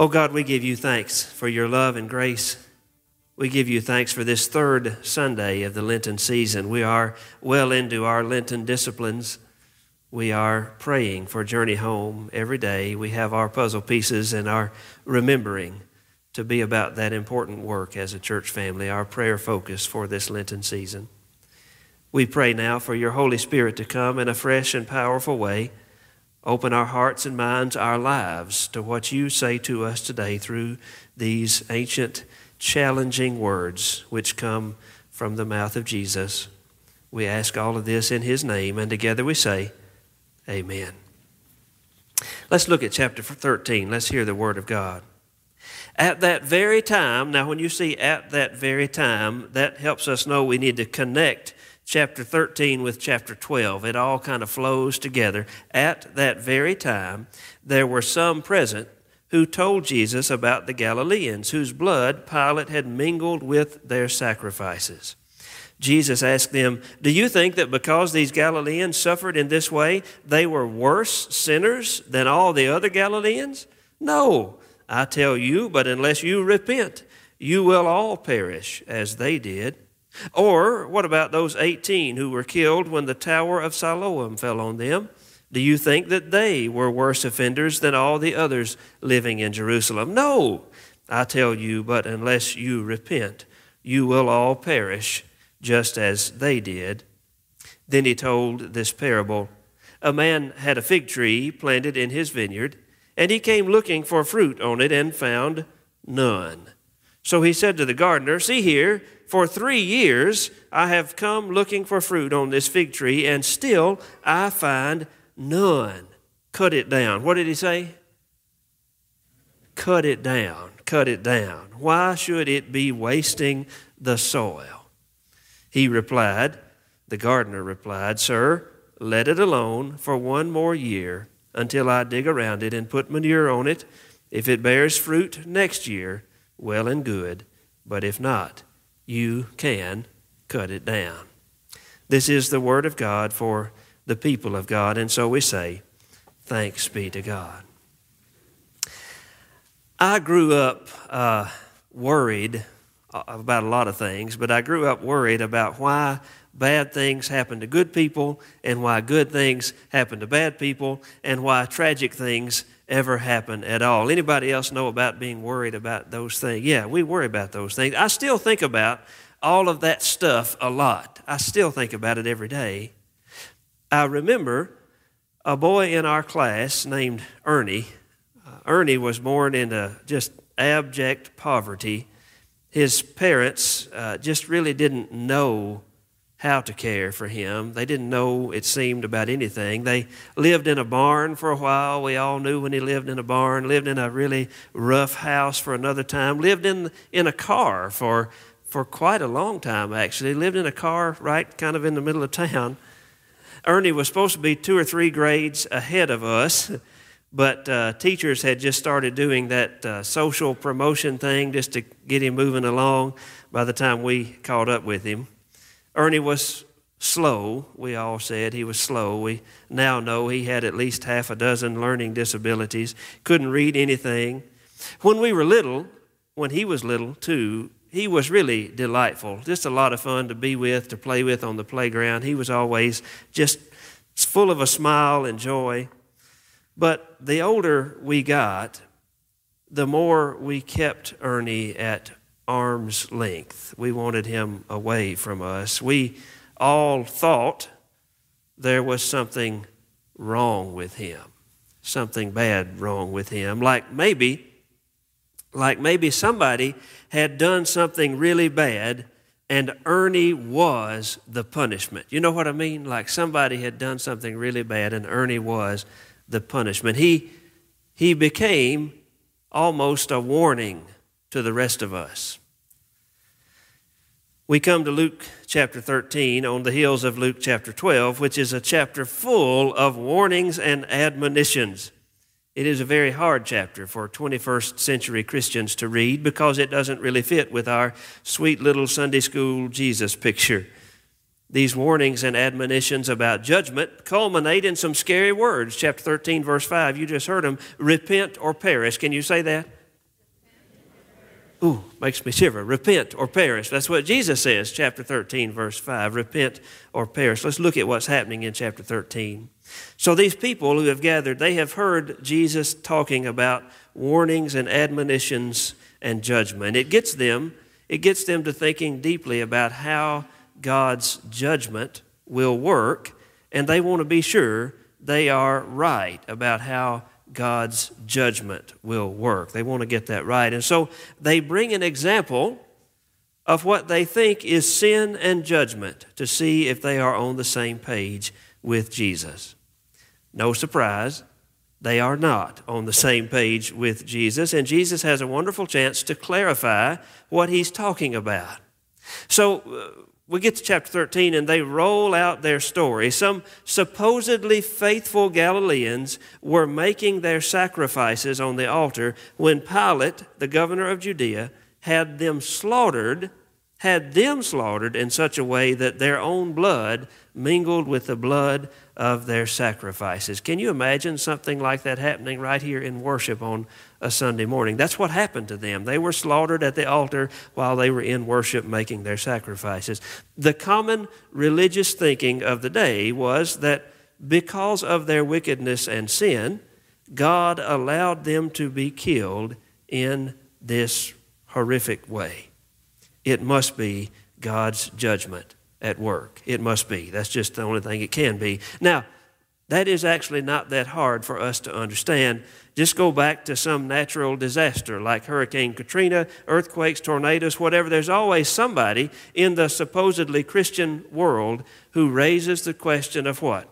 Oh God, we give you thanks for your love and grace. We give you thanks for this third Sunday of the Lenten season. We are well into our Lenten disciplines. We are praying for Journey Home every day. We have our puzzle pieces and our remembering to be about that important work as a church family, our prayer focus for this Lenten season. We pray now for your Holy Spirit to come in a fresh and powerful way Open our hearts and minds, our lives to what you say to us today through these ancient, challenging words which come from the mouth of Jesus. We ask all of this in his name, and together we say, Amen. Let's look at chapter 13. Let's hear the word of God. At that very time, now when you see at that very time, that helps us know we need to connect chapter 13 with chapter 12. It all kind of flows together. At that very time, there were some present who told Jesus about the Galileans, whose blood Pilate had mingled with their sacrifices. Jesus asked them, Do you think that because these Galileans suffered in this way, they were worse sinners than all the other Galileans? No, I tell you, but unless you repent, you will all perish as they did. Or what about those 18 who were killed when the Tower of Siloam fell on them? Do you think that they were worse offenders than all the others living in Jerusalem? No, I tell you, but unless you repent, you will all perish just as they did. Then he told this parable A man had a fig tree planted in his vineyard, and he came looking for fruit on it and found none. So he said to the gardener, See here, for three years I have come looking for fruit on this fig tree, and still I find none. Cut it down. What did he say? Cut it down. Cut it down. Why should it be wasting the soil? He replied, the gardener replied, Sir, let it alone for one more year until I dig around it and put manure on it. If it bears fruit next year, well and good, but if not, you can cut it down. This is the word of God for the people of God, and so we say, Thanks be to God. I grew up uh, worried about a lot of things, but I grew up worried about why bad things happen to good people and why good things happen to bad people and why tragic things ever happen at all. Anybody else know about being worried about those things? Yeah, we worry about those things. I still think about all of that stuff a lot. I still think about it every day. I remember a boy in our class named Ernie. Uh, Ernie was born into just abject poverty. His parents uh, just really didn't know how to care for him. They didn't know, it seemed, about anything. They lived in a barn for a while. We all knew when he lived in a barn, lived in a really rough house for another time, lived in, in a car for, for quite a long time, actually. Lived in a car right kind of in the middle of town. Ernie was supposed to be two or three grades ahead of us. But uh, teachers had just started doing that uh, social promotion thing just to get him moving along by the time we caught up with him. Ernie was slow, we all said he was slow. We now know he had at least half a dozen learning disabilities, couldn't read anything. When we were little, when he was little too, he was really delightful, just a lot of fun to be with, to play with on the playground. He was always just full of a smile and joy. But the older we got, the more we kept Ernie at arm's length. We wanted him away from us. We all thought there was something wrong with him, something bad wrong with him. Like maybe, like maybe somebody had done something really bad and Ernie was the punishment. You know what I mean? Like somebody had done something really bad and Ernie was the punishment. He, he became almost a warning to the rest of us. We come to Luke chapter 13 on the heels of Luke chapter 12, which is a chapter full of warnings and admonitions. It is a very hard chapter for 21st century Christians to read because it doesn't really fit with our sweet little Sunday school Jesus picture. These warnings and admonitions about judgment culminate in some scary words. Chapter 13, verse 5, you just heard them repent or perish. Can you say that? Ooh, makes me shiver. Repent or perish. That's what Jesus says, chapter 13, verse 5. Repent or perish. Let's look at what's happening in chapter 13. So these people who have gathered, they have heard Jesus talking about warnings and admonitions and judgment. It gets them, it gets them to thinking deeply about how God's judgment will work, and they want to be sure they are right about how God's judgment will work. They want to get that right. And so they bring an example of what they think is sin and judgment to see if they are on the same page with Jesus. No surprise, they are not on the same page with Jesus, and Jesus has a wonderful chance to clarify what he's talking about. So uh, we get to chapter 13 and they roll out their story. Some supposedly faithful Galileans were making their sacrifices on the altar when Pilate, the governor of Judea, had them slaughtered had them slaughtered in such a way that their own blood mingled with the blood of their sacrifices. Can you imagine something like that happening right here in worship on a Sunday morning? That's what happened to them. They were slaughtered at the altar while they were in worship making their sacrifices. The common religious thinking of the day was that because of their wickedness and sin, God allowed them to be killed in this horrific way it must be God's judgment at work. It must be. That's just the only thing it can be. Now, that is actually not that hard for us to understand. Just go back to some natural disaster like Hurricane Katrina, earthquakes, tornadoes, whatever. There's always somebody in the supposedly Christian world who raises the question of what?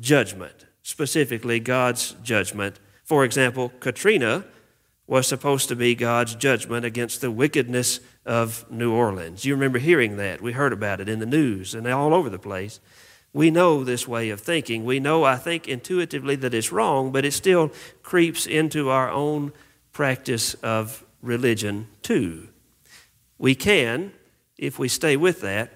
Judgment, specifically God's judgment. For example, Katrina was supposed to be God's judgment against the wickedness of New Orleans. You remember hearing that. We heard about it in the news and all over the place. We know this way of thinking. We know, I think, intuitively that it's wrong, but it still creeps into our own practice of religion too. We can, if we stay with that,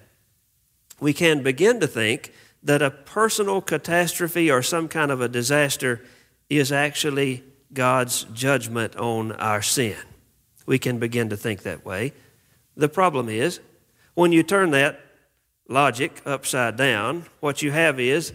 we can begin to think that a personal catastrophe or some kind of a disaster is actually God's judgment on our sin. We can begin to think that way. The problem is, when you turn that logic upside down, what you have is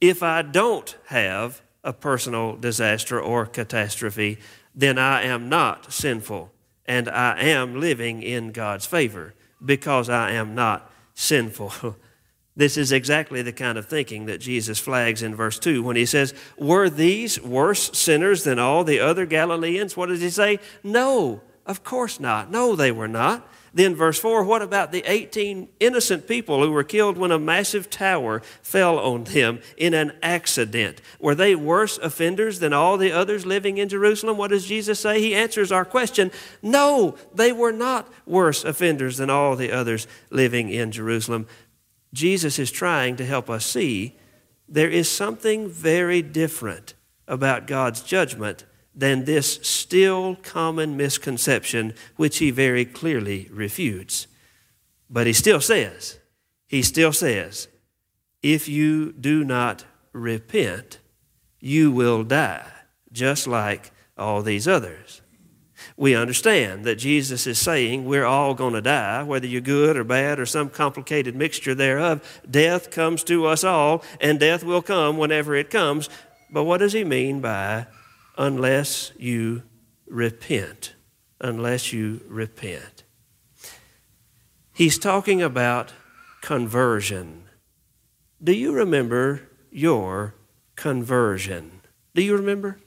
if I don't have a personal disaster or catastrophe, then I am not sinful and I am living in God's favor because I am not sinful. This is exactly the kind of thinking that Jesus flags in verse 2 when he says, Were these worse sinners than all the other Galileans? What does he say? No, of course not. No, they were not. Then, verse 4 what about the 18 innocent people who were killed when a massive tower fell on them in an accident? Were they worse offenders than all the others living in Jerusalem? What does Jesus say? He answers our question no, they were not worse offenders than all the others living in Jerusalem. Jesus is trying to help us see there is something very different about God's judgment than this still common misconception, which he very clearly refutes. But he still says, he still says, if you do not repent, you will die, just like all these others. We understand that Jesus is saying we're all going to die, whether you're good or bad or some complicated mixture thereof. Death comes to us all, and death will come whenever it comes. But what does he mean by unless you repent? Unless you repent. He's talking about conversion. Do you remember your conversion? Do you remember?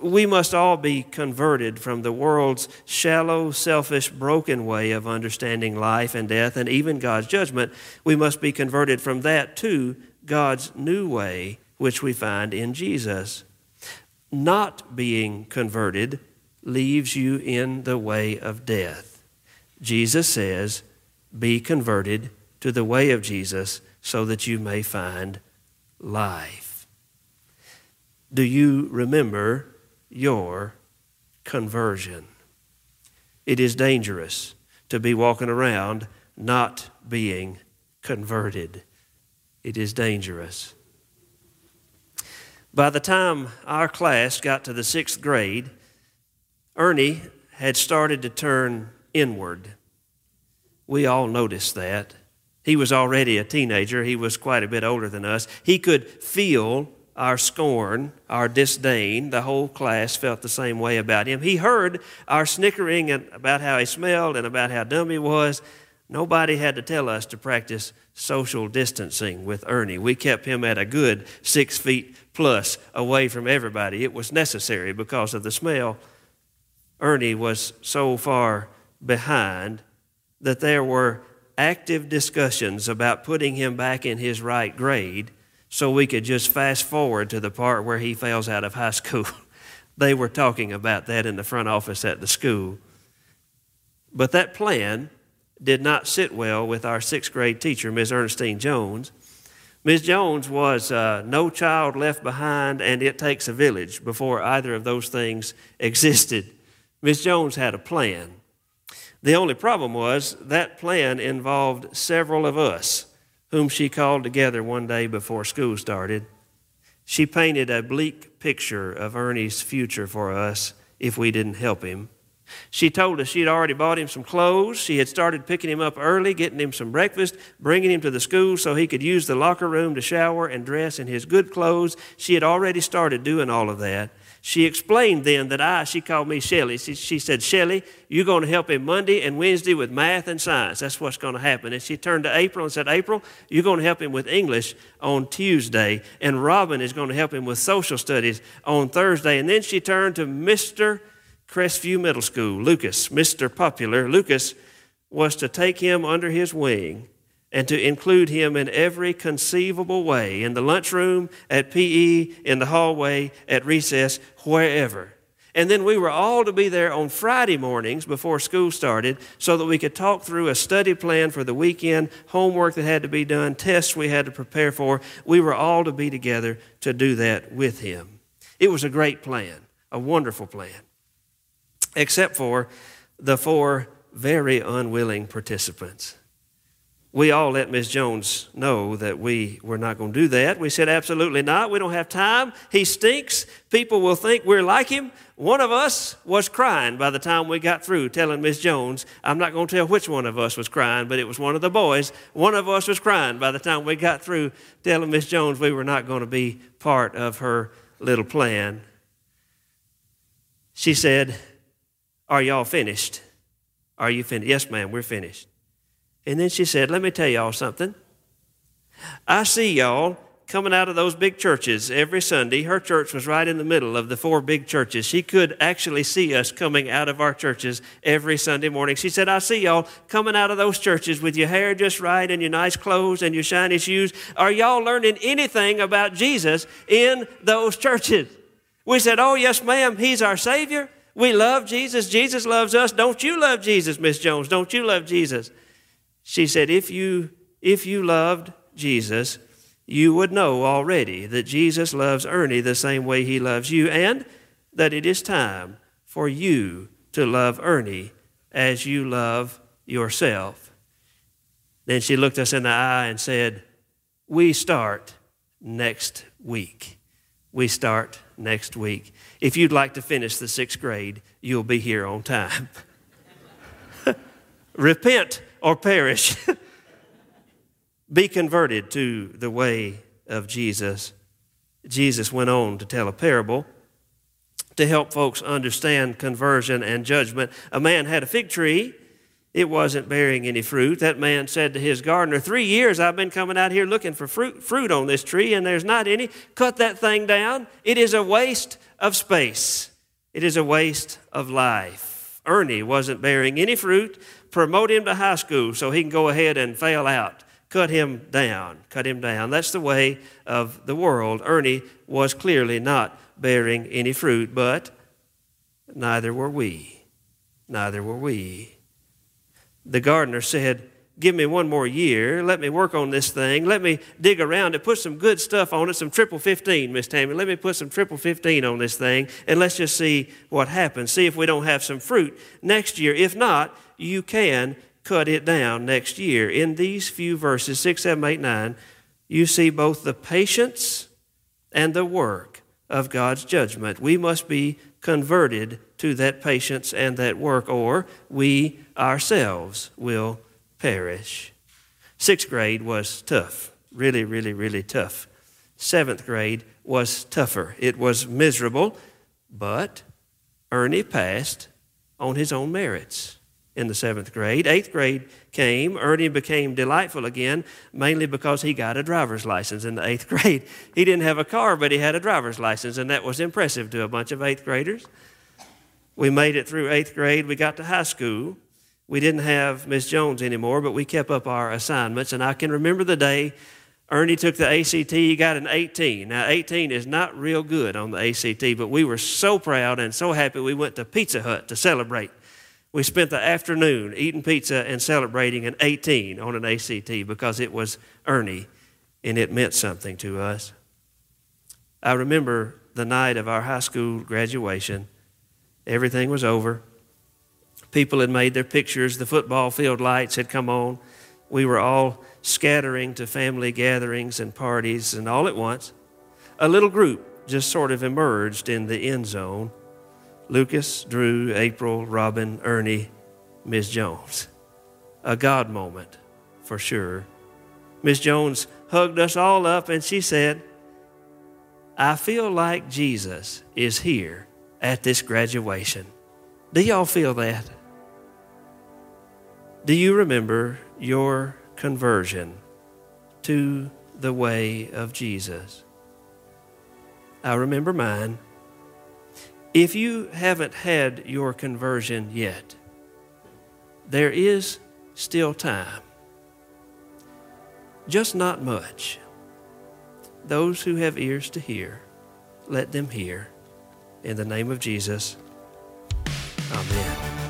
We must all be converted from the world's shallow, selfish, broken way of understanding life and death and even God's judgment. We must be converted from that to God's new way, which we find in Jesus. Not being converted leaves you in the way of death. Jesus says, Be converted to the way of Jesus so that you may find life. Do you remember your conversion? It is dangerous to be walking around not being converted. It is dangerous. By the time our class got to the sixth grade, Ernie had started to turn inward. We all noticed that. He was already a teenager. He was quite a bit older than us. He could feel our scorn, our disdain. The whole class felt the same way about him. He heard our snickering about how he smelled and about how dumb he was. Nobody had to tell us to practice social distancing with Ernie. We kept him at a good six feet plus away from everybody. It was necessary because of the smell. Ernie was so far behind that there were active discussions about putting him back in his right grade so we could just fast forward to the part where he fails out of high school. they were talking about that in the front office at the school. But that plan did not sit well with our sixth grade teacher, Ms. Ernestine Jones. Ms. Jones was uh, no child left behind, and it takes a village before either of those things existed. Ms. Jones had a plan. The only problem was that plan involved several of us whom she called together one day before school started. She painted a bleak picture of Ernie's future for us if we didn't help him. She told us she had already bought him some clothes. She had started picking him up early, getting him some breakfast, bringing him to the school so he could use the locker room to shower and dress in his good clothes. She had already started doing all of that. She explained then that I, she called me Shelly. She, she said, Shelly, you're going to help him Monday and Wednesday with math and science. That's what's going to happen. And she turned to April and said, April, you're going to help him with English on Tuesday. And Robin is going to help him with social studies on Thursday. And then she turned to Mr. Crestview Middle School, Lucas, Mr. Popular. Lucas was to take him under his wing and to include him in every conceivable way in the lunchroom, at PE, in the hallway, at recess, wherever. And then we were all to be there on Friday mornings before school started so that we could talk through a study plan for the weekend, homework that had to be done, tests we had to prepare for. We were all to be together to do that with him. It was a great plan, a wonderful plan, except for the four very unwilling participants we all let Ms. Jones know that we were not going to do that. We said, absolutely not. We don't have time. He stinks. People will think we're like him. One of us was crying by the time we got through telling Ms. Jones. I'm not going to tell which one of us was crying, but it was one of the boys. One of us was crying by the time we got through telling Ms. Jones we were not going to be part of her little plan. She said, Are y'all finished? Are you finished? Yes, ma'am, we're finished. And then she said, Let me tell y'all something. I see y'all coming out of those big churches every Sunday. Her church was right in the middle of the four big churches. She could actually see us coming out of our churches every Sunday morning. She said, I see y'all coming out of those churches with your hair just right and your nice clothes and your shiny shoes. Are y'all learning anything about Jesus in those churches? We said, Oh, yes, ma'am. He's our Savior. We love Jesus. Jesus loves us. Don't you love Jesus, Miss Jones? Don't you love Jesus? She said, if you, if you loved Jesus, you would know already that Jesus loves Ernie the same way he loves you, and that it is time for you to love Ernie as you love yourself. Then she looked us in the eye and said, We start next week. We start next week. If you'd like to finish the sixth grade, you'll be here on time. Repent or perish. be converted to the way of Jesus. Jesus went on to tell a parable to help folks understand conversion and judgment. A man had a fig tree. It wasn't bearing any fruit. That man said to his gardener, Three years I've been coming out here looking for fruit, fruit on this tree, and there's not any. Cut that thing down. It is a waste of space, it is a waste of life. Ernie wasn't bearing any fruit. Promote him to high school so he can go ahead and fail out. Cut him down. Cut him down. That's the way of the world. Ernie was clearly not bearing any fruit, but neither were we. Neither were we. The gardener said, Give me one more year. Let me work on this thing. Let me dig around and Put some good stuff on it, some triple 15, Miss Tammy. Let me put some triple 15 on this thing, and let's just see what happens. See if we don't have some fruit next year. If not, you can cut it down next year. In these few verses, 6, 7, 8, 9, you see both the patience and the work of God's judgment. We must be converted to that patience and that work, or we ourselves will perish. Sixth grade was tough, really, really, really tough. Seventh grade was tougher. It was miserable, but Ernie passed on his own merits in the seventh grade. Eighth grade came. Ernie became delightful again, mainly because he got a driver's license in the eighth grade. He didn't have a car, but he had a driver's license, and that was impressive to a bunch of eighth graders. We made it through eighth grade. We got to high school. We didn't have Miss Jones anymore, but we kept up our assignments, and I can remember the day Ernie took the ACT, he got an 18. Now, 18 is not real good on the ACT, but we were so proud and so happy we went to Pizza Hut to celebrate we spent the afternoon eating pizza and celebrating an 18 on an ACT because it was Ernie and it meant something to us. I remember the night of our high school graduation. Everything was over. People had made their pictures. The football field lights had come on. We were all scattering to family gatherings and parties, and all at once, a little group just sort of emerged in the end zone Lucas, Drew, April, Robin, Ernie, Miss Jones. A God moment for sure. Miss Jones hugged us all up and she said, I feel like Jesus is here at this graduation. Do y'all feel that? Do you remember your conversion to the way of Jesus? I remember mine. If you haven't had your conversion yet, there is still time. Just not much. Those who have ears to hear, let them hear. In the name of Jesus, amen.